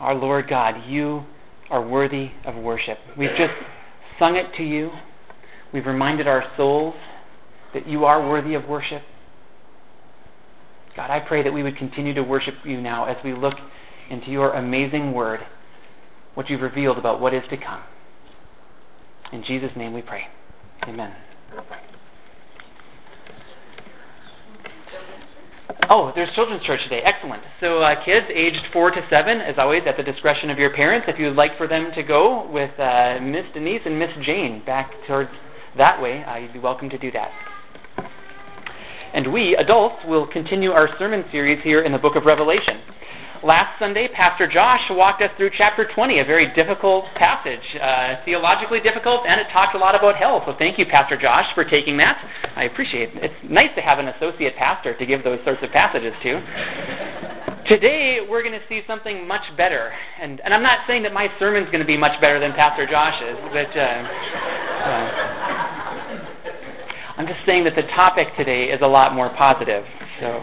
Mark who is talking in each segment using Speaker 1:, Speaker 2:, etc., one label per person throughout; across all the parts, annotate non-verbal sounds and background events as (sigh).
Speaker 1: our Lord God, you are worthy of worship. We've just sung it to you. We've reminded our souls that you are worthy of worship. God, I pray that we would continue to worship you now as we look into your amazing word, what you've revealed about what is to come. In Jesus' name we pray. Amen. Oh, there's children's church today. Excellent. So, uh, kids aged four to seven, as always, at the discretion of your parents. If you'd like for them to go with uh, Miss Denise and Miss Jane back towards that way, uh, you'd be welcome to do that. And we, adults, will continue our sermon series here in the book of Revelation. Last Sunday, Pastor Josh walked us through chapter 20, a very difficult passage, uh, theologically difficult, and it talked a lot about hell. So thank you, Pastor Josh, for taking that. I appreciate it. It's nice to have an associate pastor to give those sorts of passages to. Today, we're going to see something much better. And, and I'm not saying that my sermon's going to be much better than Pastor Josh's, but. Uh, uh, I'm just saying that the topic today is a lot more positive. So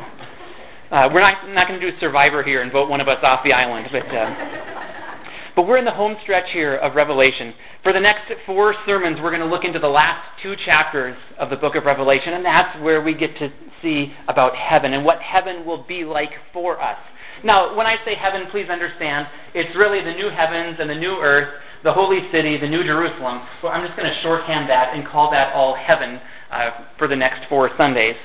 Speaker 1: uh, we're not, not going to do a Survivor here and vote one of us off the island, but uh, (laughs) but we're in the home stretch here of Revelation. For the next four sermons, we're going to look into the last two chapters of the book of Revelation, and that's where we get to see about heaven and what heaven will be like for us. Now, when I say heaven, please understand, it's really the new heavens and the new earth, the holy city, the new Jerusalem. So I'm just going to shorthand that and call that all heaven uh, for the next four Sundays.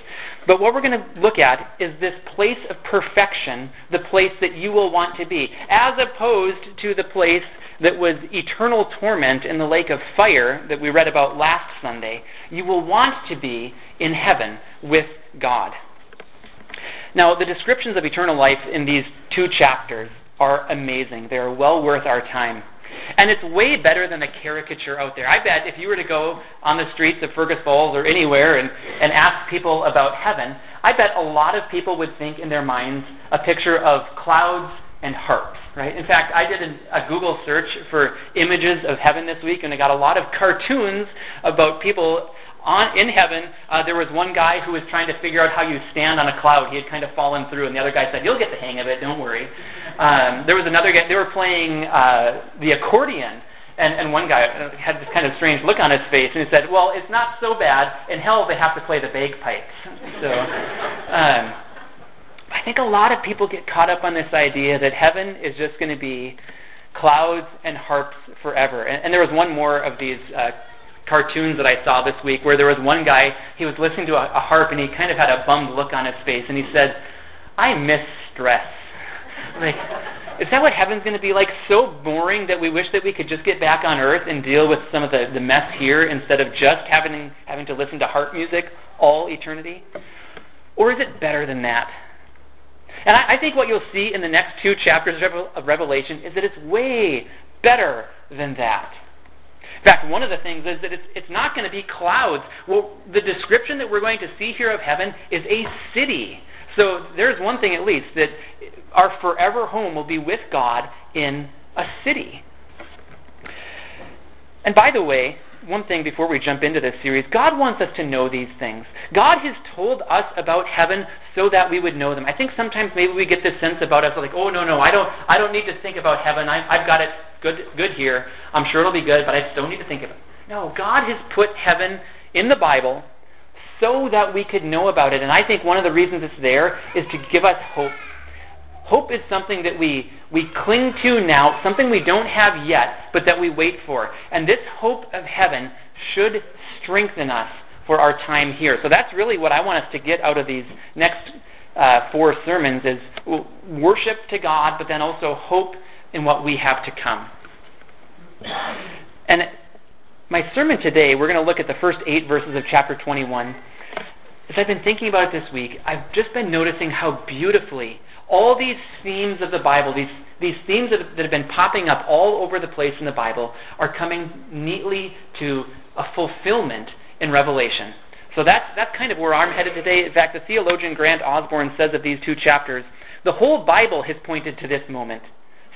Speaker 1: But what we're going to look at is this place of perfection, the place that you will want to be, as opposed to the place that was eternal torment in the lake of fire that we read about last Sunday. You will want to be in heaven with God. Now, the descriptions of eternal life in these two chapters are amazing. They are well worth our time. And it's way better than the caricature out there. I bet if you were to go on the streets of Fergus Falls or anywhere and, and ask people about heaven, I bet a lot of people would think in their minds a picture of clouds and harps, right? In fact, I did a, a Google search for images of heaven this week, and I got a lot of cartoons about people on in heaven, uh, there was one guy who was trying to figure out how you stand on a cloud. He had kind of fallen through, and the other guy said, "You'll get the hang of it. Don't worry." Um, there was another guy. They were playing uh, the accordion, and, and one guy had this kind of strange look on his face, and he said, "Well, it's not so bad. In hell, they have to play the bagpipes." So. Um, I think a lot of people get caught up on this idea that heaven is just going to be clouds and harps forever. And, and there was one more of these uh, cartoons that I saw this week where there was one guy, he was listening to a, a harp and he kind of had a bummed look on his face and he said, I miss stress. (laughs) Like, is that what heaven's going to be like? So boring that we wish that we could just get back on earth and deal with some of the, the mess here instead of just having, having to listen to harp music all eternity? Or is it better than that? And I, I think what you'll see in the next two chapters of Revelation is that it's way better than that. In fact, one of the things is that it's, it's not going to be clouds. Well, the description that we're going to see here of heaven is a city. So there's one thing at least that our forever home will be with God in a city. And by the way, one thing before we jump into this series God wants us to know these things. God has told us about heaven so that we would know them. I think sometimes maybe we get this sense about us like, oh, no, no, I don't, I don't need to think about heaven. I, I've got it good, good here. I'm sure it'll be good, but I just don't need to think of it. No, God has put heaven in the Bible so that we could know about it. And I think one of the reasons it's there is to give us hope. Hope is something that we, we cling to now, something we don't have yet, but that we wait for. And this hope of heaven should strengthen us for our time here. So that's really what I want us to get out of these next uh, four sermons is worship to God, but then also hope in what we have to come. And my sermon today, we're going to look at the first eight verses of chapter 21. As I've been thinking about it this week, I've just been noticing how beautifully all these themes of the Bible, these, these themes that, that have been popping up all over the place in the Bible, are coming neatly to a fulfillment in Revelation. So that's, that's kind of where I'm headed today. In fact, the theologian Grant Osborne says of these two chapters, the whole Bible has pointed to this moment.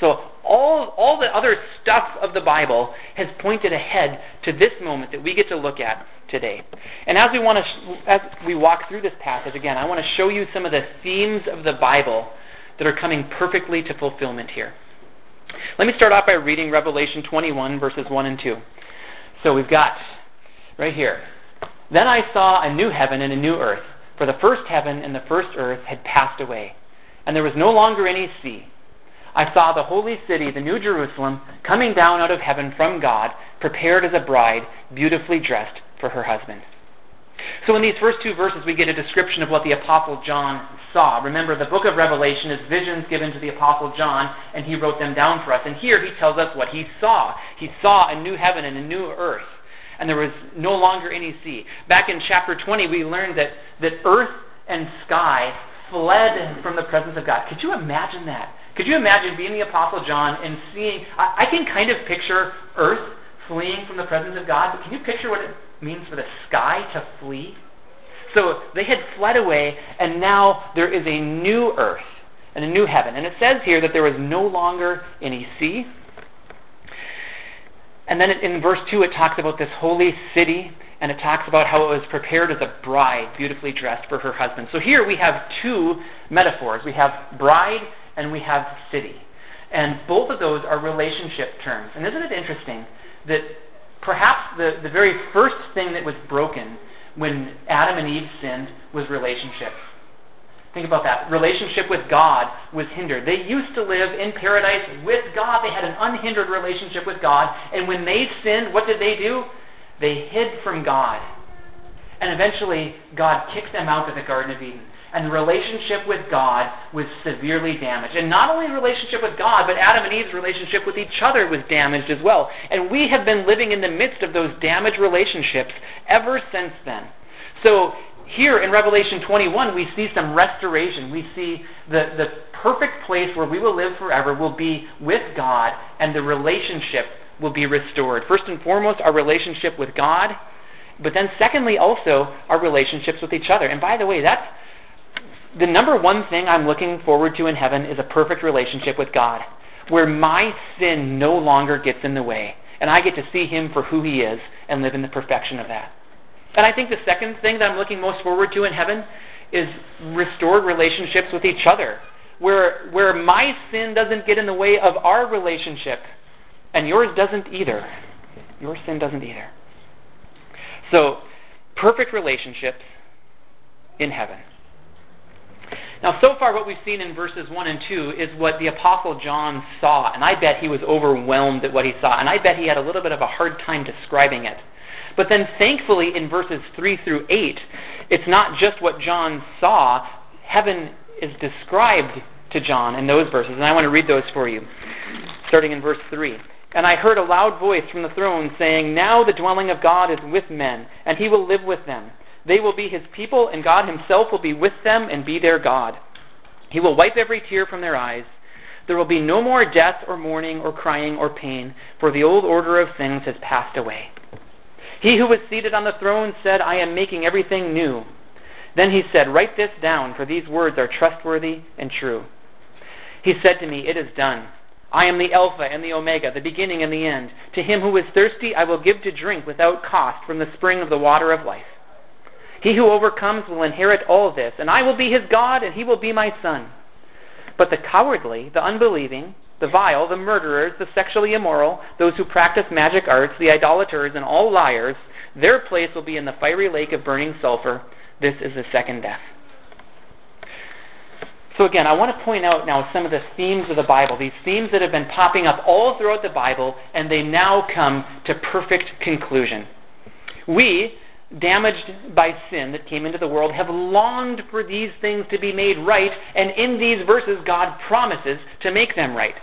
Speaker 1: So all, all the other stuff of the Bible has pointed ahead to this moment that we get to look at today. And as we want to, as we walk through this passage again, I want to show you some of the themes of the Bible that are coming perfectly to fulfillment here. Let me start off by reading Revelation 21, verses 1 and 2. So we've got right here. Then I saw a new heaven and a new earth, for the first heaven and the first earth had passed away, and there was no longer any sea. I saw the holy city, the New Jerusalem, coming down out of heaven from God, prepared as a bride, beautifully dressed for her husband. So, in these first two verses, we get a description of what the Apostle John saw. Remember, the book of Revelation is visions given to the Apostle John, and he wrote them down for us. And here he tells us what he saw. He saw a new heaven and a new earth, and there was no longer any sea. Back in chapter 20, we learned that, that earth and sky fled from the presence of God. Could you imagine that? Could you imagine being the Apostle John and seeing? I, I can kind of picture earth fleeing from the presence of God, but can you picture what it means for the sky to flee? So they had fled away, and now there is a new earth and a new heaven. And it says here that there was no longer any sea. And then in verse 2, it talks about this holy city, and it talks about how it was prepared as a bride, beautifully dressed for her husband. So here we have two metaphors we have bride and we have city. And both of those are relationship terms. And isn't it interesting that perhaps the, the very first thing that was broken when Adam and Eve sinned was relationship. Think about that. Relationship with God was hindered. They used to live in paradise with God. They had an unhindered relationship with God. And when they sinned, what did they do? They hid from God. And eventually, God kicked them out of the Garden of Eden and relationship with God was severely damaged. And not only relationship with God, but Adam and Eve's relationship with each other was damaged as well. And we have been living in the midst of those damaged relationships ever since then. So here in Revelation 21, we see some restoration. We see the, the perfect place where we will live forever will be with God, and the relationship will be restored. First and foremost, our relationship with God, but then secondly, also our relationships with each other. And by the way, that's the number one thing I'm looking forward to in heaven is a perfect relationship with God, where my sin no longer gets in the way, and I get to see Him for who He is and live in the perfection of that. And I think the second thing that I'm looking most forward to in heaven is restored relationships with each other, where, where my sin doesn't get in the way of our relationship, and yours doesn't either. Your sin doesn't either. So, perfect relationships in heaven. Now, so far, what we've seen in verses 1 and 2 is what the Apostle John saw, and I bet he was overwhelmed at what he saw, and I bet he had a little bit of a hard time describing it. But then, thankfully, in verses 3 through 8, it's not just what John saw, heaven is described to John in those verses, and I want to read those for you, starting in verse 3. And I heard a loud voice from the throne saying, Now the dwelling of God is with men, and he will live with them. They will be his people, and God himself will be with them and be their God. He will wipe every tear from their eyes. There will be no more death or mourning or crying or pain, for the old order of things has passed away. He who was seated on the throne said, I am making everything new. Then he said, Write this down, for these words are trustworthy and true. He said to me, It is done. I am the Alpha and the Omega, the beginning and the end. To him who is thirsty, I will give to drink without cost from the spring of the water of life. He who overcomes will inherit all this, and I will be his God, and he will be my son. But the cowardly, the unbelieving, the vile, the murderers, the sexually immoral, those who practice magic arts, the idolaters, and all liars, their place will be in the fiery lake of burning sulfur. This is the second death. So, again, I want to point out now some of the themes of the Bible, these themes that have been popping up all throughout the Bible, and they now come to perfect conclusion. We, damaged by sin that came into the world, have longed for these things to be made right, and in these verses, God promises to make them right.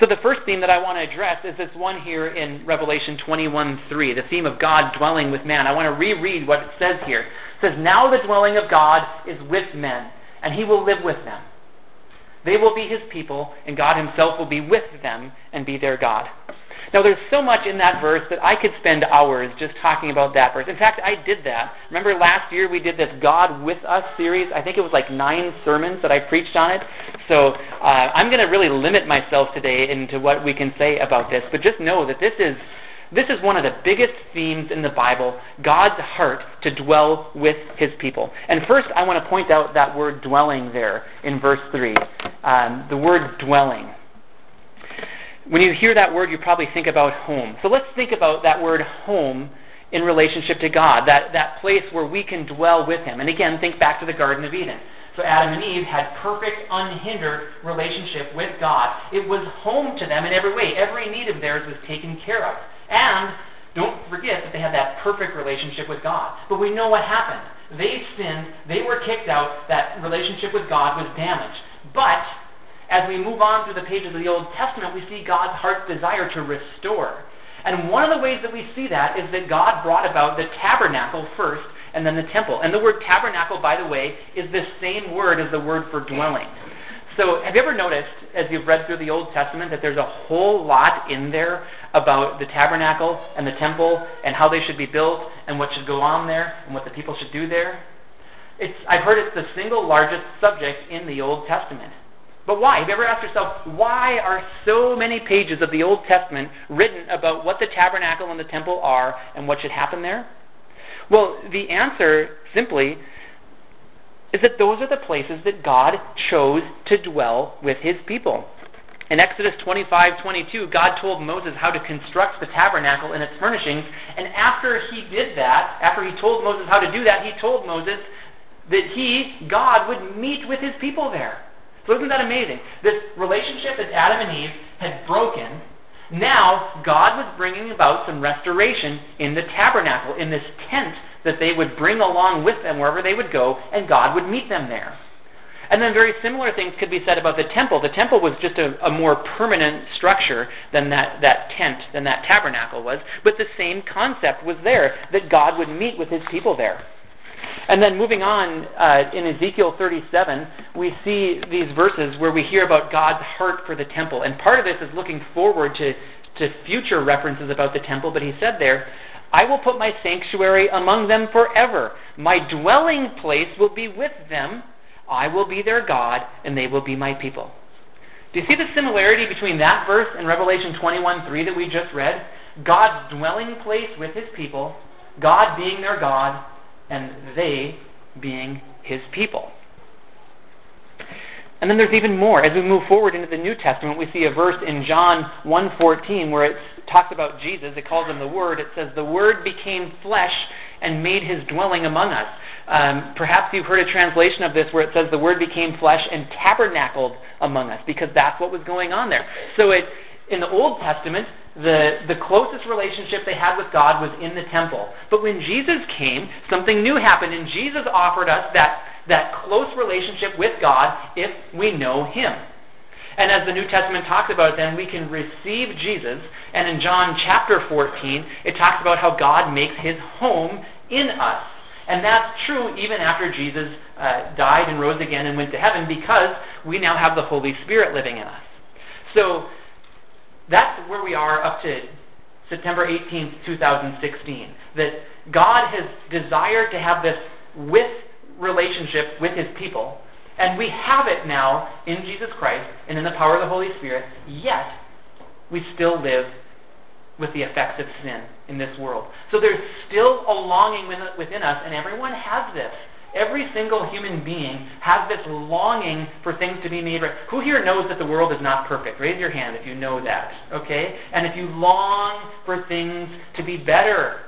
Speaker 1: So the first theme that I want to address is this one here in Revelation 21:3, the theme of God dwelling with man. I want to reread what it says here. It says, "Now the dwelling of God is with men, and he will live with them. They will be his people, and God himself will be with them and be their God." Now, there's so much in that verse that I could spend hours just talking about that verse. In fact, I did that. Remember last year we did this God with Us series? I think it was like nine sermons that I preached on it. So uh, I'm going to really limit myself today into what we can say about this. But just know that this is. This is one of the biggest themes in the Bible God's heart to dwell with his people. And first, I want to point out that word dwelling there in verse 3. Um, the word dwelling. When you hear that word, you probably think about home. So let's think about that word home in relationship to God, that, that place where we can dwell with Him. And again, think back to the Garden of Eden. So Adam and Eve had perfect, unhindered relationship with God. It was home to them in every way. Every need of theirs was taken care of. And don't forget that they had that perfect relationship with God. But we know what happened. They sinned, they were kicked out, that relationship with God was damaged. But as we move on through the pages of the Old Testament, we see God's heart's desire to restore. And one of the ways that we see that is that God brought about the tabernacle first and then the temple. And the word tabernacle, by the way, is the same word as the word for dwelling. So, have you ever noticed, as you've read through the Old Testament, that there's a whole lot in there about the tabernacle and the temple and how they should be built and what should go on there and what the people should do there? It's, I've heard it's the single largest subject in the Old Testament. But why? Have you ever asked yourself, why are so many pages of the Old Testament written about what the tabernacle and the temple are and what should happen there? Well, the answer simply is that those are the places that God chose to dwell with his people. In Exodus 25 22, God told Moses how to construct the tabernacle and its furnishings. And after he did that, after he told Moses how to do that, he told Moses that he, God, would meet with his people there. So isn't that amazing? This relationship that Adam and Eve had broken, now God was bringing about some restoration in the tabernacle, in this tent that they would bring along with them wherever they would go, and God would meet them there. And then very similar things could be said about the temple. The temple was just a, a, more permanent structure than that, that tent, than that tabernacle was, but the same concept was there, that God would meet with his people there. And then moving on uh, in Ezekiel 37, we see these verses where we hear about God's heart for the temple. And part of this is looking forward to, to future references about the temple, but he said there, I will put my sanctuary among them forever. My dwelling place will be with them. I will be their God, and they will be my people. Do you see the similarity between that verse and Revelation 21:3 that we just read? God's dwelling place with his people, God being their God, and they being his people. And then there's even more. As we move forward into the New Testament, we see a verse in John 1:14 where it talks about Jesus. It calls him the Word. It says, "The Word became flesh and made his dwelling among us." Um, perhaps you've heard a translation of this where it says, "The Word became flesh and tabernacled among us," because that's what was going on there. So it, in the Old Testament, the, the closest relationship they had with God was in the temple. But when Jesus came, something new happened, and Jesus offered us that, that close relationship with God if we know Him. And as the New Testament talks about it, then we can receive Jesus. And in John chapter 14, it talks about how God makes his home in us. And that's true even after Jesus uh, died and rose again and went to heaven because we now have the Holy Spirit living in us. So that's where we are up to September 18th, 2016. That God has desired to have this with relationship with his people, and we have it now in Jesus Christ and in the power of the Holy Spirit, yet we still live with the effects of sin in this world. So there's still a longing within us, and everyone has this. Every single human being has this longing for things to be made right. Who here knows that the world is not perfect? Raise your hand if you know that. Okay? And if you long for things to be better.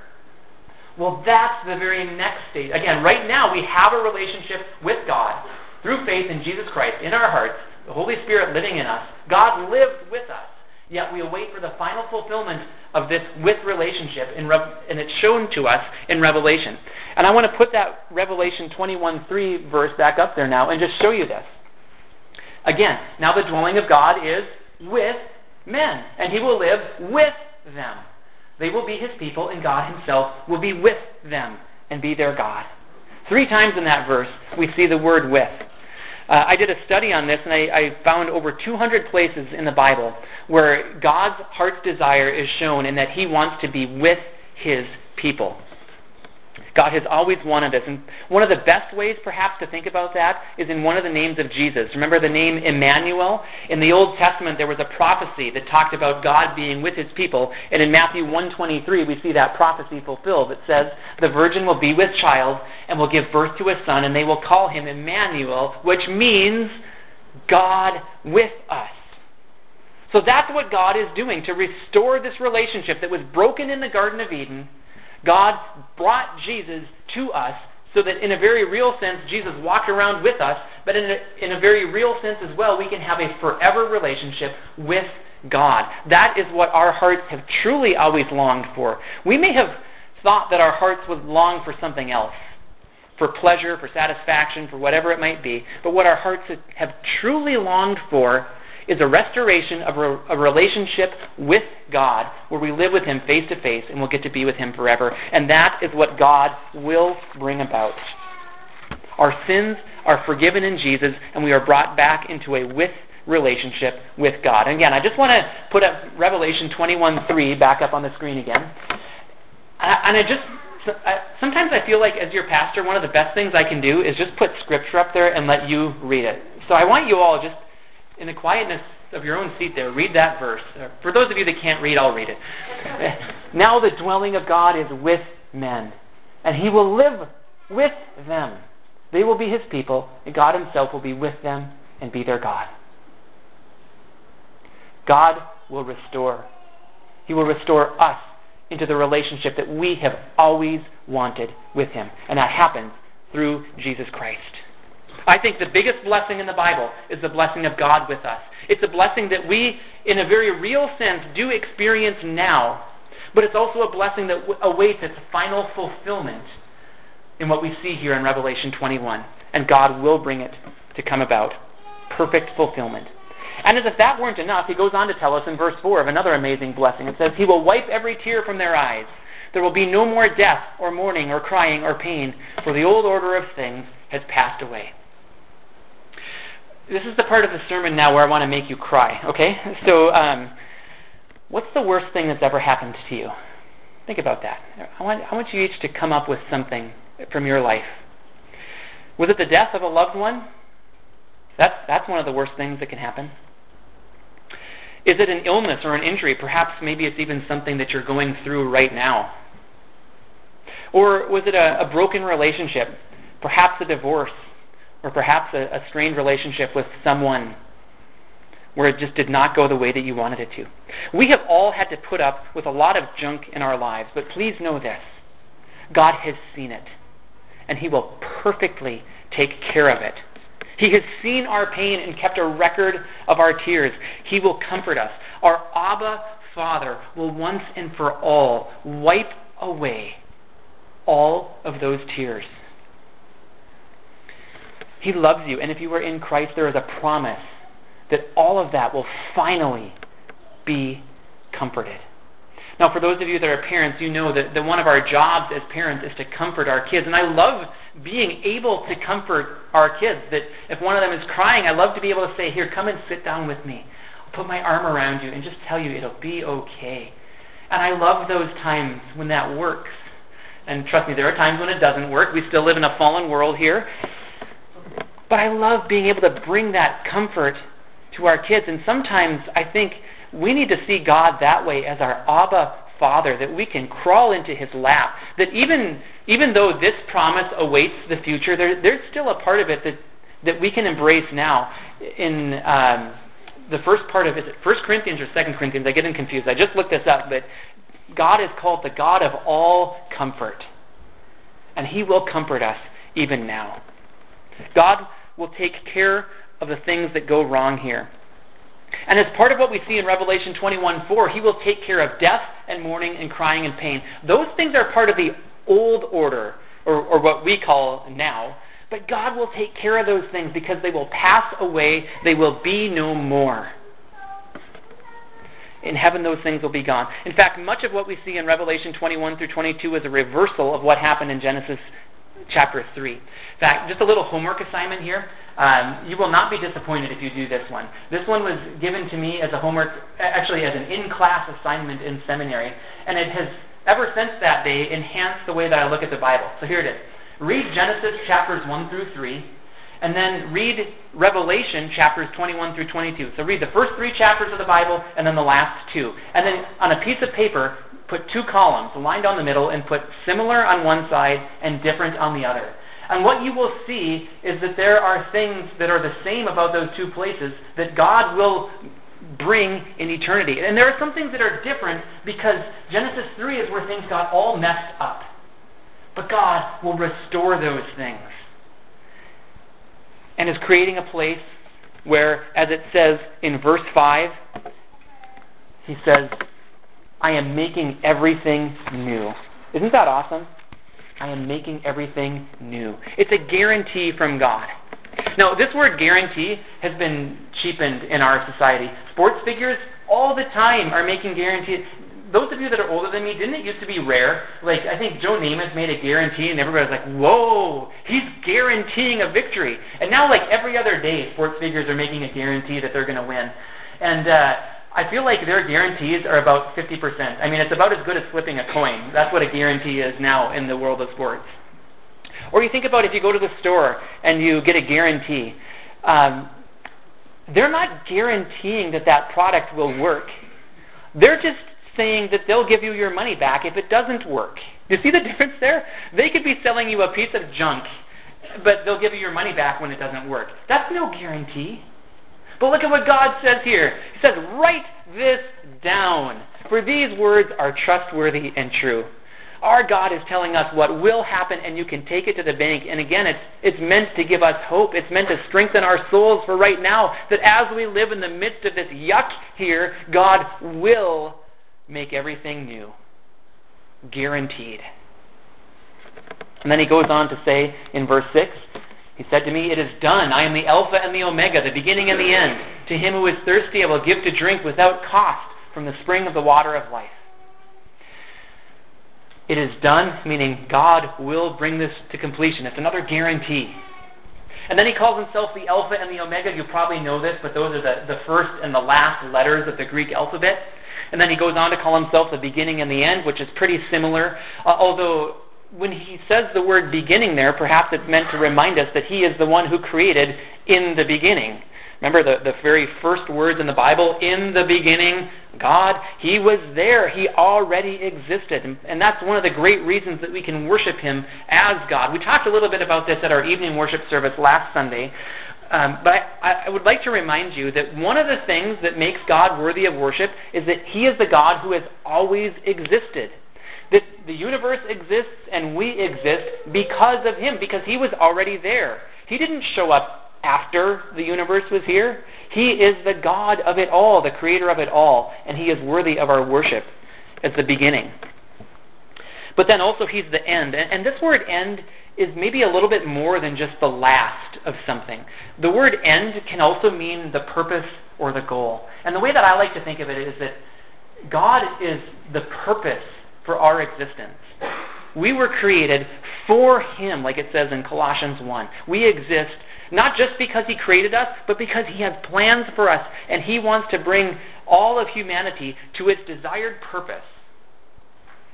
Speaker 1: Well, that's the very next stage. Again, right now we have a relationship with God through faith in Jesus Christ in our hearts, the Holy Spirit living in us. God lives with us. Yet we await for the final fulfillment of this with relationship, in Re- and it's shown to us in Revelation. And I want to put that Revelation 21:3 verse back up there now and just show you this. Again, now the dwelling of God is with men, and He will live with them. They will be His people, and God Himself will be with them and be their God. Three times in that verse, we see the word with. Uh, I did a study on this, and I, I found over 200 places in the Bible where God's heart's desire is shown and that He wants to be with His people. God has always wanted us. And one of the best ways, perhaps, to think about that is in one of the names of Jesus. Remember the name Emmanuel? In the Old Testament, there was a prophecy that talked about God being with his people. And in Matthew 123, we see that prophecy fulfilled. It says, The virgin will be with child and will give birth to a son, and they will call him Emmanuel, which means God with us. So that's what God is doing to restore this relationship that was broken in the Garden of Eden. God brought Jesus to us so that in a very real sense, Jesus walked around with us, but in a, in a very real sense as well, we can have a forever relationship with God. That is what our hearts have truly always longed for. We may have thought that our hearts would long for something else, for pleasure, for satisfaction, for whatever it might be, but what our hearts have truly longed for is a restoration of a, relationship with God where we live with Him face to face and we'll get to be with Him forever. And that is what God will bring about. Our sins are forgiven in Jesus and we are brought back into a with relationship with God. And again, I just want to put up Revelation 21:3 back up on the screen again. And I just sometimes I feel like as your pastor, one of the best things I can do is just put scripture up there and let you read it. So I want you all just in the quietness of your own seat there, read that verse. Uh, for those of you that can't read, I'll read it. (laughs) now the dwelling of God is with men, and he will live with them. They will be his people, and God himself will be with them and be their God. God will restore. He will restore us into the relationship that we have always wanted with him. And that happens through Jesus Christ. I think the biggest blessing in the Bible is the blessing of God with us. It's a blessing that we, in a very real sense, do experience now, but it's also a blessing that awaits its final fulfillment in what we see here in Revelation 21. And God will bring it to come about. Perfect fulfillment. And as if that weren't enough, he goes on to tell us in verse 4 of another amazing blessing. It says, He will wipe every tear from their eyes. There will be no more death, or mourning, or crying, or pain, for the old order of things has passed away this is the part of the sermon now where I want to make you cry, okay? So, um, what's the worst thing that's ever happened to you? Think about that. I want, I want you each to come up with something from your life. Was it the death of a loved one? That's, that's one of the worst things that can happen. Is it an illness or an injury? Perhaps maybe it's even something that you're going through right now. Or was it a, a broken relationship? Perhaps a divorce or perhaps a, a strained relationship with someone where it just did not go the way that you wanted it to. We have all had to put up with a lot of junk in our lives, but please know this God has seen it, and He will perfectly take care of it. He has seen our pain and kept a record of our tears. He will comfort us. Our Abba Father will once and for all wipe away all of those tears. He loves you. And if you are in Christ, there is a promise that all of that will finally be comforted. Now, for those of you that are parents, you know that, that one of our jobs as parents is to comfort our kids. And I love being able to comfort our kids. That if one of them is crying, I love to be able to say, Here, come and sit down with me. I'll put my arm around you and just tell you it'll be okay. And I love those times when that works. And trust me, there are times when it doesn't work. We still live in a fallen world here. But I love being able to bring that comfort to our kids. And sometimes I think we need to see God that way as our Abba Father, that we can crawl into His lap. That even, even though this promise awaits the future, there, there's still a part of it that, that we can embrace now. In um, the first part of, is it 1 Corinthians or 2 Corinthians? I get them confused. I just looked this up, but God is called the God of all comfort. And He will comfort us even now. God will take care of the things that go wrong here. And as part of what we see in Revelation 21:4, he will take care of death and mourning and crying and pain. Those things are part of the old order, or, or what we call now. But God will take care of those things because they will pass away, they will be no more. In heaven, those things will be gone. In fact, much of what we see in Revelation 21 through 22 is a reversal of what happened in Genesis chapter 3. In fact, just a little homework assignment here. Um, you will not be disappointed if you do this one. This one was given to me as a homework, actually as an in-class assignment in seminary, and it has ever since that day enhanced the way that I look at the Bible. So here it is. Read Genesis chapters 1 through 3, and then read Revelation chapters 21 through 22. So read the first three chapters of the Bible and then the last two. And then on a piece of paper, put two columns, lined down the middle, and put similar on one side and different on the other. And what you will see is that there are things that are the same about those two places that God will bring in eternity. And there are some things that are different because Genesis 3 is where things got all messed up. But God will restore those things and is creating a place where, as it says in verse 5, he says, I am making everything new. Isn't that awesome? I am making everything new. It's a guarantee from God. Now, this word guarantee has been cheapened in our society. Sports figures all the time are making guarantees. Those of you that are older than me, didn't it used to be rare? Like, I think Joe Namath made a guarantee, and everybody was like, whoa, he's guaranteeing a victory. And now, like, every other day, sports figures are making a guarantee that they're going to win. And, uh, I feel like their guarantees are about 50%. I mean, it's about as good as flipping a coin. That's what a guarantee is now in the world of sports. Or you think about if you go to the store and you get a guarantee. Um, they're not guaranteeing that that product will work. They're just saying that they'll give you your money back if it doesn't work. You see the (laughs) difference there? They could be selling you a piece of junk, but they'll give you your money back when it doesn't work. That's no guarantee. But look at what God says here. He says, Write this down, for these words are trustworthy and true. Our God is telling us what will happen, and you can take it to the bank. And again, it's, it's meant to give us hope. It's meant to strengthen our souls for right now, that as we live in the midst of this yuck here, God will make everything new. Guaranteed. And then he goes on to say in verse 6 He said to me, It is done. I am the Alpha and the Omega, the beginning and the end. To him who is thirsty, I will give to drink without cost from the spring of the water of life. It is done, meaning God will bring this to completion. It's another guarantee. And then he calls himself the Alpha and the Omega. You probably know this, but those are the, the first and the last letters of the Greek alphabet. And then he goes on to call himself the beginning and the end, which is pretty similar. Uh, although, when he says the word beginning there, perhaps it's meant to remind us that he is the one who created in the beginning. Remember the, the very first words in the Bible, in the beginning, God, He was there. He already existed. And, and, that's one of the great reasons that we can worship Him as God. We talked a little bit about this at our evening worship service last Sunday. Um, but I, I would like to remind you that one of the things that makes God worthy of worship is that He is the God who has always existed. That the universe exists and we exist because of Him, because He was already there. He didn't show up after the universe was here. He is the God of it all, the creator of it all, and He is worthy of our worship as the beginning. But then also, He's the end. And, this word end is maybe a little bit more than just the last of something. The word end can also mean the purpose or the goal. And the way that I like to think of it is that God is the purpose for our existence. We were created for Him, like it says in Colossians 1. We exist not just because He created us, but because He has plans for us, and He wants to bring all of humanity to its desired purpose.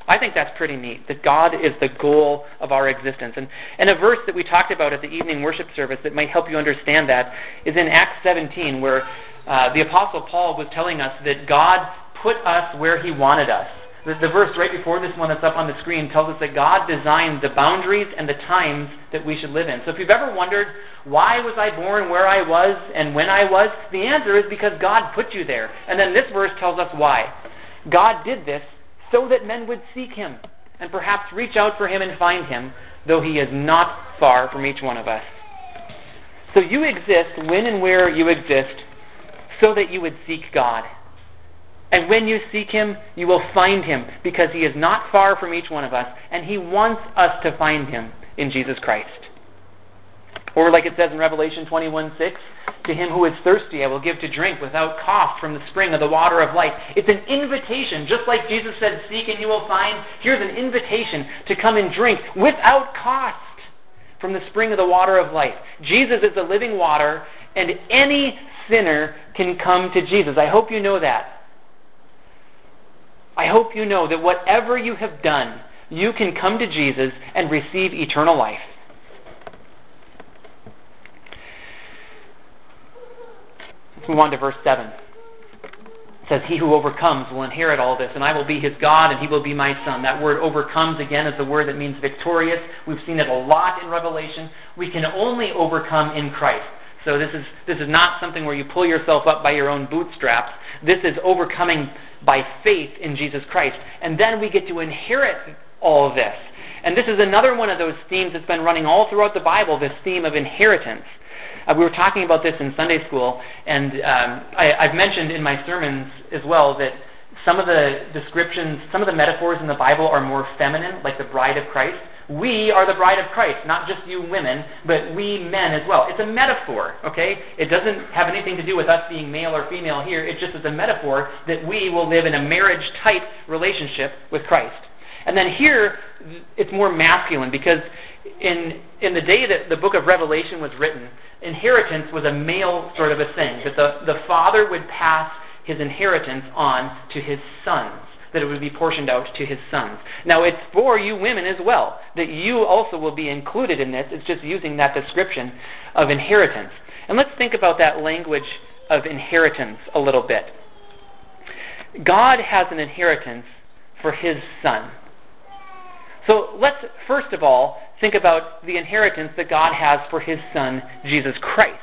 Speaker 1: I think that's pretty neat, that God is the goal of our existence. And, and a verse that we talked about at the evening worship service that might help you understand that is in Acts 17, where uh, the Apostle Paul was telling us that God put us where He wanted us. The, the verse right before this one that's up on the screen tells us that God designed the boundaries and the times that we should live in. So if you've ever wondered, why was I born where I was and when I was? The answer is because God put you there. And then this verse tells us why. God did this so that men would seek him and perhaps reach out for him and find him, though he is not far from each one of us. So you exist when and where you exist so that you would seek God. And when you seek him, you will find him because he is not far from each one of us, and he wants us to find him in Jesus Christ. Or, like it says in Revelation 21 6, to him who is thirsty, I will give to drink without cost from the spring of the water of life. It's an invitation, just like Jesus said, Seek and you will find. Here's an invitation to come and drink without cost from the spring of the water of life. Jesus is the living water, and any sinner can come to Jesus. I hope you know that. I hope you know that whatever you have done, you can come to Jesus and receive eternal life. Let's move on to verse 7. It says, He who overcomes will inherit all this, and I will be his God, and he will be my son. That word overcomes, again, is the word that means victorious. We've seen it a lot in Revelation. We can only overcome in Christ. So this is this is not something where you pull yourself up by your own bootstraps. This is overcoming by faith in Jesus Christ. And then we get to inherit all of this. And this is another one of those themes that's been running all throughout the Bible, this theme of inheritance. Uh, we were talking about this in Sunday school, and um, I, I've mentioned in my sermons as well that some of the descriptions, some of the metaphors in the Bible are more feminine, like the bride of Christ. We are the bride of Christ, not just you women, but we men as well. It's a metaphor, okay? It doesn't have anything to do with us being male or female here. It just is a metaphor that we will live in a marriage type relationship with Christ. And then here, it's more masculine because in, in the day that the book of Revelation was written, inheritance was a male sort of a thing, that the, the father would pass his inheritance on to his sons, that it would be portioned out to his sons. Now, it's for you women as well, that you also will be included in this. It's just using that description of inheritance. And let's think about that language of inheritance a little bit. God has an inheritance for his son. So let's first of all think about the inheritance that God has for his son, Jesus Christ.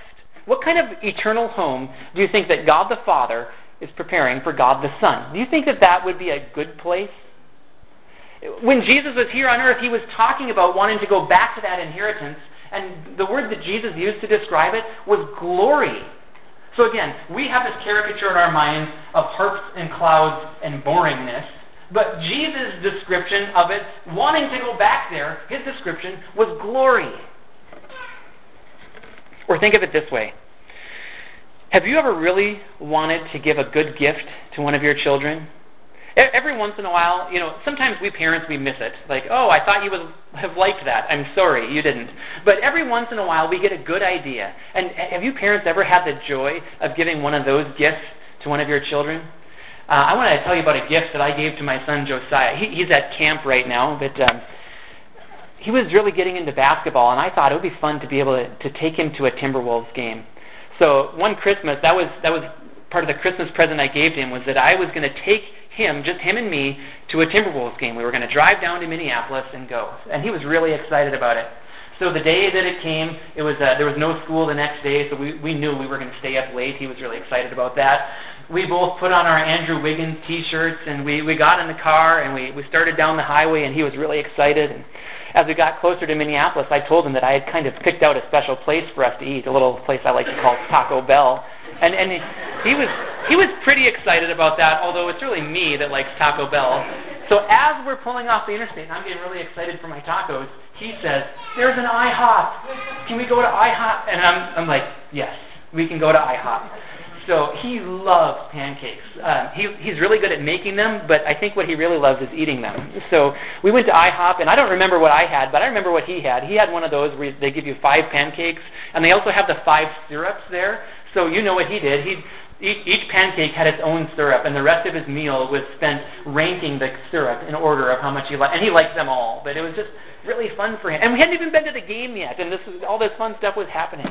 Speaker 1: What kind of eternal home do you think that God the Father is preparing for God the Son? Do you think that that would be a good place? When Jesus was here on earth, he was talking about wanting to go back to that inheritance, and the word that Jesus used to describe it was glory. So again, we have this caricature in our minds of harps and clouds and boringness. But Jesus' description of it, wanting to go back there, his description was glory. Or think of it this way Have you ever really wanted to give a good gift to one of your children? Every once in a while, you know, sometimes we parents, we miss it. Like, oh, I thought you would have liked that. I'm sorry, you didn't. But every once in a while, we get a good idea. And have you parents ever had the joy of giving one of those gifts to one of your children? Uh, I want to tell you about a gift that I gave to my son Josiah. He, he's at camp right now, but um, he was really getting into basketball, and I thought it would be fun to be able to, to take him to a Timberwolves game. So one Christmas, that was that was part of the Christmas present I gave to him was that I was going to take him, just him and me, to a Timberwolves game. We were going to drive down to Minneapolis and go, and he was really excited about it. So the day that it came, it was uh, there was no school the next day, so we we knew we were going to stay up late. He was really excited about that we both put on our Andrew Wiggins T-shirts, and we we got in the car and we we started down the highway, and he was really excited. And as we got closer to Minneapolis, I told him that I had kind of picked out a special place for us to eat, a little place I like to call Taco Bell, and and he, he was he was pretty excited about that. Although it's really me that likes Taco Bell. So as we're pulling off the interstate, and I'm getting really excited for my tacos. He says, "There's an IHOP. Can we go to IHOP?" And I'm I'm like, "Yes, we can go to IHOP." So he loves pancakes. Uh, he, he's really good at making them, but I think what he really loves is eating them. So we went to IHOP, and I don't remember what I had, but I remember what he had. He had one of those where they give you five pancakes, and they also have the five syrups there. So you know what he did. He each pancake had its own syrup, and the rest of his meal was spent ranking the syrup in order of how much he liked. And he liked them all, but it was just really fun for him. And we hadn't even been to the game yet, and this was, all this fun stuff was happening.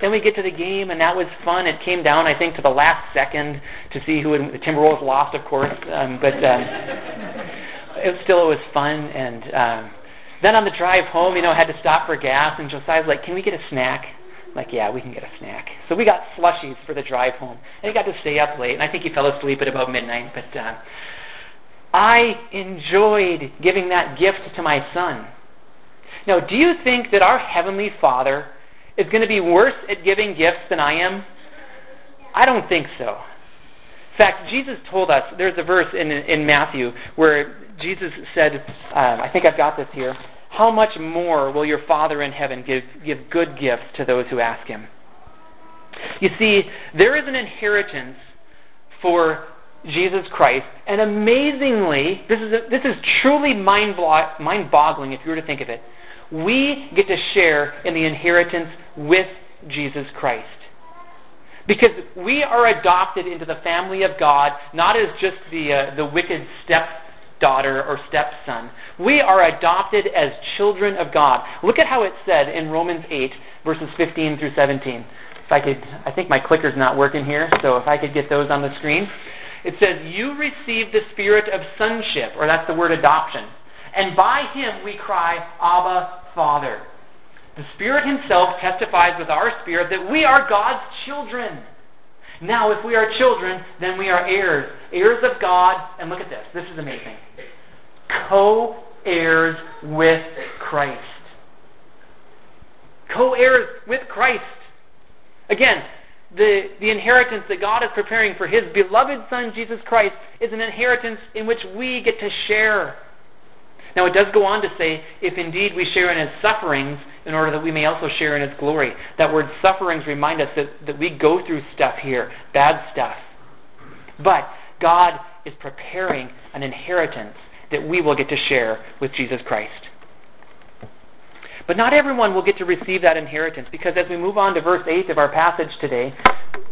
Speaker 1: Then we get to the game, and that was fun. It came down, I think, to the last second to see who would, the Timberwolves lost, of course, um, but um, (laughs) it was, still it was fun. And um, then on the drive home, you know, I had to stop for gas, and Josiah's like, "Can we get a snack?" Like, yeah, we can get a snack. So we got slushies for the drive home. And he got to stay up late, and I think he fell asleep at about midnight. But uh, I enjoyed giving that gift to my son. Now, do you think that our Heavenly Father is going to be worse at giving gifts than I am? I don't think so. In fact, Jesus told us, there's a verse in, in Matthew where Jesus said, um, I think I've got this here how much more will your Father in heaven give, give good gifts to those who ask him? You see, there is an inheritance for Jesus Christ, and amazingly, this is, a, this is truly mind boggling if you were to think of it. We get to share in the inheritance with Jesus Christ. Because we are adopted into the family of God, not as just the, uh, the wicked step daughter or stepson. We are adopted as children of God. Look at how it's said in Romans 8, verses 15 through 17. If I could, I think my clicker's not working here, so if I could get those on the screen. It says, You receive the spirit of sonship, or that's the word adoption. And by him we cry, Abba, Father. The Spirit Himself testifies with our spirit that we are God's children. Now, if we are children, then we are heirs. Heirs of God, and look at this. This is amazing. Co heirs with Christ. Co heirs with Christ. Again, the, the inheritance that God is preparing for His beloved Son, Jesus Christ, is an inheritance in which we get to share. Now, it does go on to say, if indeed we share in His sufferings, in order that we may also share in His glory. That word sufferings remind us that, that we go through stuff here, bad stuff. But God is preparing an inheritance that we will get to share with Jesus Christ. But not everyone will get to receive that inheritance because as we move on to verse 8 of our passage today,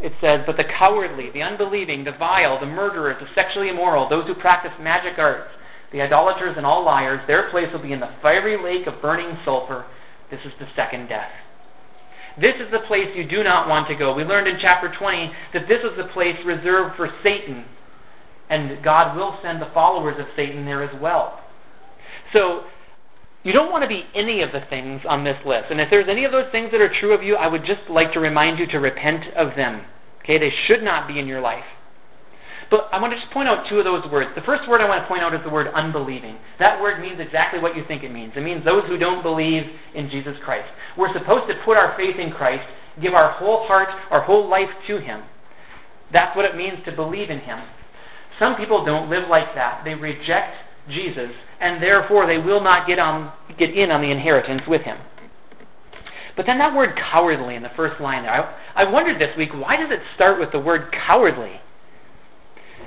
Speaker 1: it says, But the cowardly, the unbelieving, the vile, the murderers, the sexually immoral, those who practice magic arts, the idolaters, and all liars, their place will be in the fiery lake of burning sulfur. This is the second death. This is the place you do not want to go. We learned in chapter 20 that this is the place reserved for Satan, and God will send the followers of Satan there as well. So, you don't want to be any of the things on this list. And if there's any of those things that are true of you, I would just like to remind you to repent of them. Okay, they should not be in your life. But I want to just point out two of those words. The first word I want to point out is the word unbelieving. That word means exactly what you think it means. It means those who don't believe in Jesus Christ. We're supposed to put our faith in Christ, give our whole heart, our whole life to Him. That's what it means to believe in Him. Some people don't live like that. They reject Jesus, and therefore they will not get, on, get in on the inheritance with him. But then that word cowardly in the first line there, I, I wondered this week, why does it start with the word cowardly?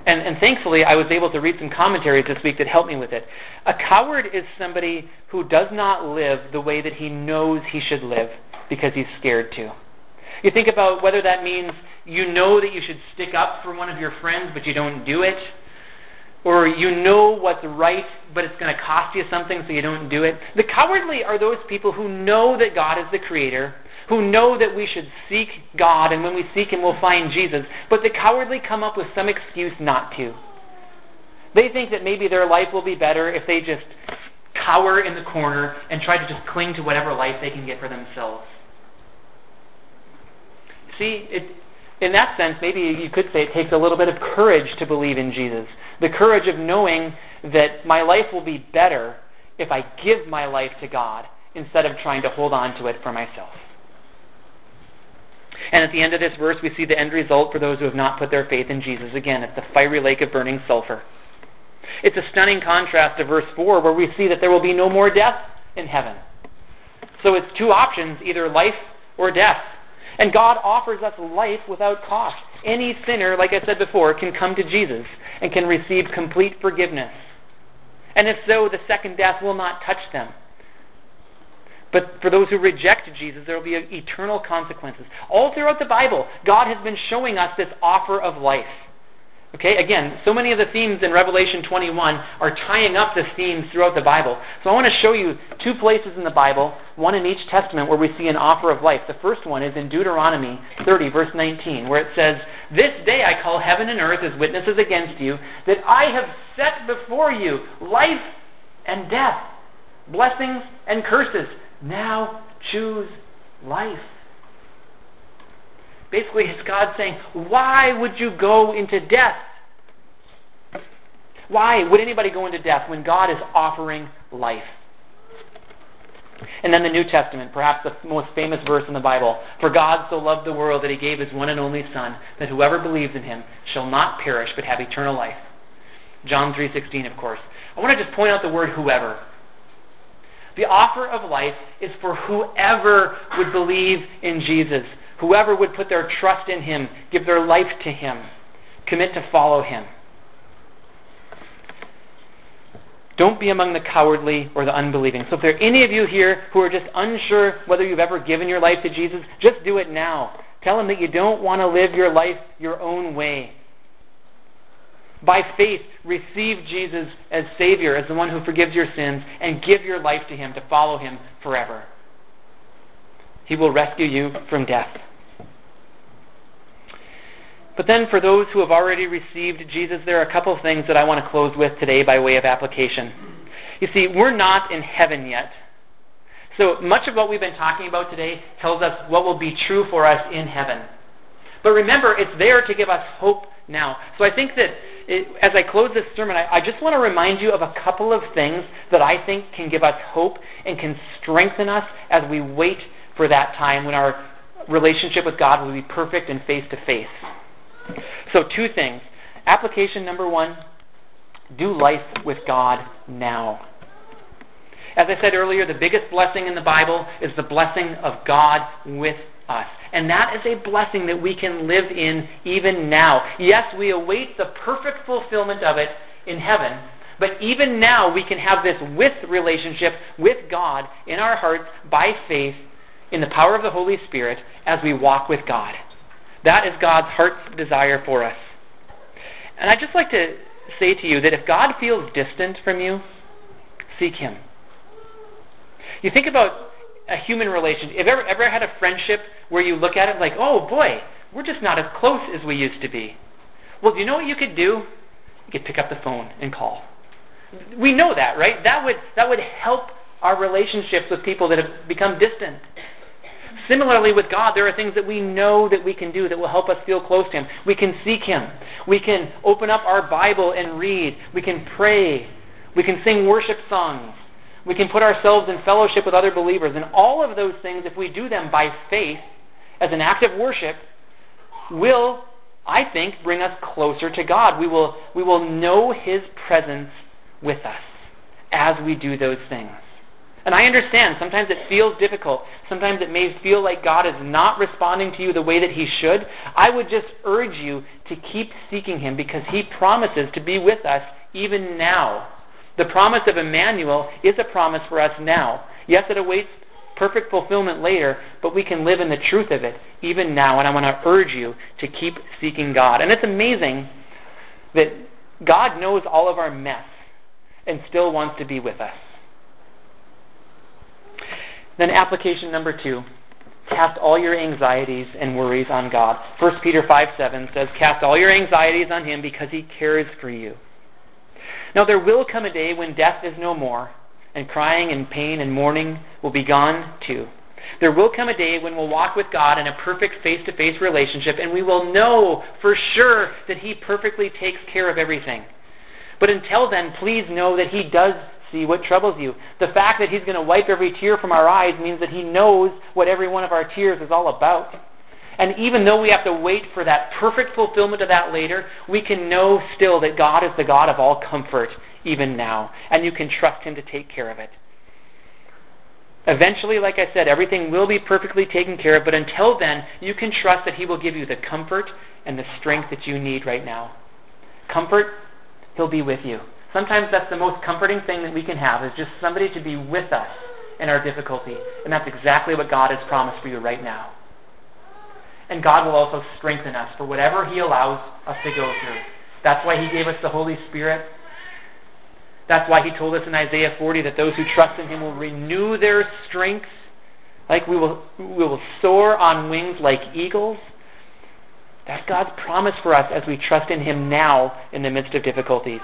Speaker 1: And, and thankfully, I was able to read some commentaries this week that helped me with it. A coward is somebody who does not live the way that he knows he should live because he's scared to. You think about whether that means you know that you should stick up for one of your friends, but you don't do it or you know what's right, but it's going to cost you something, so you don't do it. The cowardly are those people who know that God is the Creator, who know that we should seek God, and when we seek Him, we'll find Jesus. But the cowardly come up with some excuse not to. They think that maybe their life will be better if they just cower in the corner and try to just cling to whatever life they can get for themselves. See, it, in that sense, maybe you could say it takes a little bit of courage to believe in Jesus. The courage of knowing that my life will be better if I give my life to God instead of trying to hold on to it for myself. And at the end of this verse, we see the end result for those who have not put their faith in Jesus. Again, it's the fiery lake of burning sulfur. It's a stunning contrast to verse 4, where we see that there will be no more death in heaven. So it's two options either life or death. And God offers us life without cost. Any sinner, like I said before, can come to Jesus and can receive complete forgiveness. And if so, the second death will not touch them. But for those who reject Jesus, there will be eternal consequences. All throughout the Bible, God has been showing us this offer of life. Okay, again, so many of the themes in Revelation 21 are tying up the themes throughout the Bible. So I want to show you two places in the Bible, one in each testament, where we see an offer of life. The first one is in Deuteronomy 30, verse 19, where it says, This day I call heaven and earth as witnesses against you, that I have set before you life and death, blessings and curses. Now choose life. Basically, it's God saying, Why would you go into death? Why would anybody go into death when God is offering life? And then the New Testament, perhaps the most famous verse in the Bible. For God so loved the world that he gave his one and only Son, that whoever believes in him shall not perish but have eternal life. John 3:16, of course. I want to just point out the word whoever. The offer of life is for whoever would believe in Jesus, Whoever would put their trust in him, give their life to him, commit to follow him. Don't be among the cowardly or the unbelieving. So if there are any of you here who are just unsure whether you've ever given your life to Jesus, just do it now. Tell him that you don't want to live your life your own way. By faith, receive Jesus as Savior, as the one who forgives your sins, and give your life to Him to follow Him forever. He will rescue you from death. But then, for those who have already received Jesus, there are a couple of things that I want to close with today by way of application. You see, we're not in heaven yet. So much of what we've been talking about today tells us what will be true for us in heaven. But remember, it's there to give us hope now. So I think that it, as I close this sermon, I, I just want to remind you of a couple of things that I think can give us hope and can strengthen us as we wait for that time when our relationship with God will be perfect and face to face. So, two things. Application number one do life with God now. As I said earlier, the biggest blessing in the Bible is the blessing of God with us. And that is a blessing that we can live in even now. Yes, we await the perfect fulfillment of it in heaven, but even now we can have this with relationship with God in our hearts by faith in the power of the Holy Spirit as we walk with God. That is God's heart's desire for us. And I'd just like to say to you that if God feels distant from you, seek Him. You think about a human relationship. Have ever, ever had a friendship where you look at it like, oh boy, we're just not as close as we used to be? Well, do you know what you could do? You could pick up the phone and call. We know that, right? That would, that would help our relationships with people that have become distant. Similarly, with God, there are things that we know that we can do that will help us feel close to Him. We can seek Him. We can open up our Bible and read. We can pray. We can sing worship songs. We can put ourselves in fellowship with other believers. And all of those things, if we do them by faith, as an act of worship, will, I think, bring us closer to God. We will, we will know His presence with us as we do those things. And I understand, sometimes it feels difficult. Sometimes it may feel like God is not responding to you the way that He should. I would just urge you to keep seeking Him because He promises to be with us even now. The promise of Emmanuel is a promise for us now. Yes, it awaits perfect fulfillment later, but we can live in the truth of it even now. And I want to urge you to keep seeking God. And it's amazing that God knows all of our mess and still wants to be with us. Then, application number two cast all your anxieties and worries on God. 1 Peter 5 7 says, Cast all your anxieties on Him because He cares for you. Now, there will come a day when death is no more, and crying and pain and mourning will be gone too. There will come a day when we'll walk with God in a perfect face to face relationship, and we will know for sure that He perfectly takes care of everything. But until then, please know that He does see what troubles you. The fact that He's going to wipe every tear from our eyes means that He knows what every one of our tears is all about. And even though we have to wait for that perfect fulfillment of that later, we can know still that God is the God of all comfort, even now. And you can trust Him to take care of it. Eventually, like I said, everything will be perfectly taken care of, but until then, you can trust that He will give you the comfort and the strength that you need right now. Comfort, He'll be with you. Sometimes that's the most comforting thing that we can have, is just somebody to be with us in our difficulty. And that's exactly what God has promised for you right now and God will also strengthen us for whatever He allows us to go through. That's why He gave us the Holy Spirit. That's why He told us in Isaiah 40 that those who trust in Him will renew their strength, like we will, we will soar on wings like eagles. That's God's promise for us as we trust in Him now in the midst of difficulties.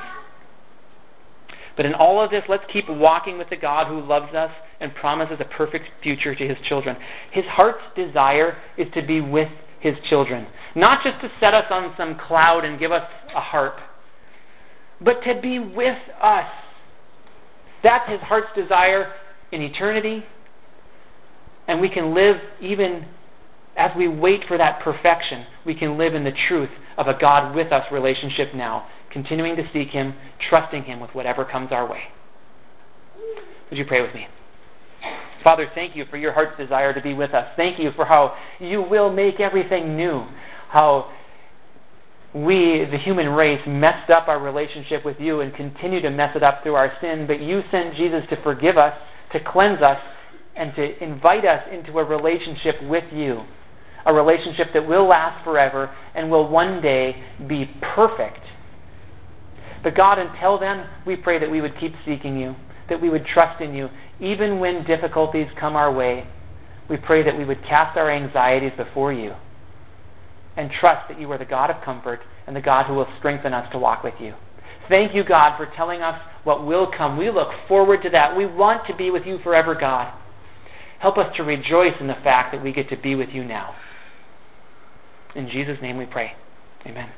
Speaker 1: But in all of this, let's keep walking with the God who loves us and promises a perfect future to his children. His heart's desire is to be with his children, not just to set us on some cloud and give us a harp, but to be with us. That's his heart's desire in eternity. And we can live even as we wait for that perfection, we can live in the truth of a God with us relationship now continuing to seek Him, trusting Him with whatever comes our way. Would you pray with me? Father, thank you for your heart's desire to be with us. Thank you for how you will make everything new. How we, the human race, messed up our relationship with you and continue to mess it up through our sin, but you sent Jesus to forgive us, to cleanse us, and to invite us into a relationship with you. A relationship that will last forever and will one day be perfect but God, until then, we pray that we would keep seeking you, that we would trust in you, even when difficulties come our way. We pray that we would cast our anxieties before you and trust that you are the God of comfort and the God who will strengthen us to walk with you. Thank you, God, for telling us what will come. We look forward to that. We want to be with you forever, God. Help us to rejoice in the fact that we get to be with you now. In Jesus' name we pray. Amen.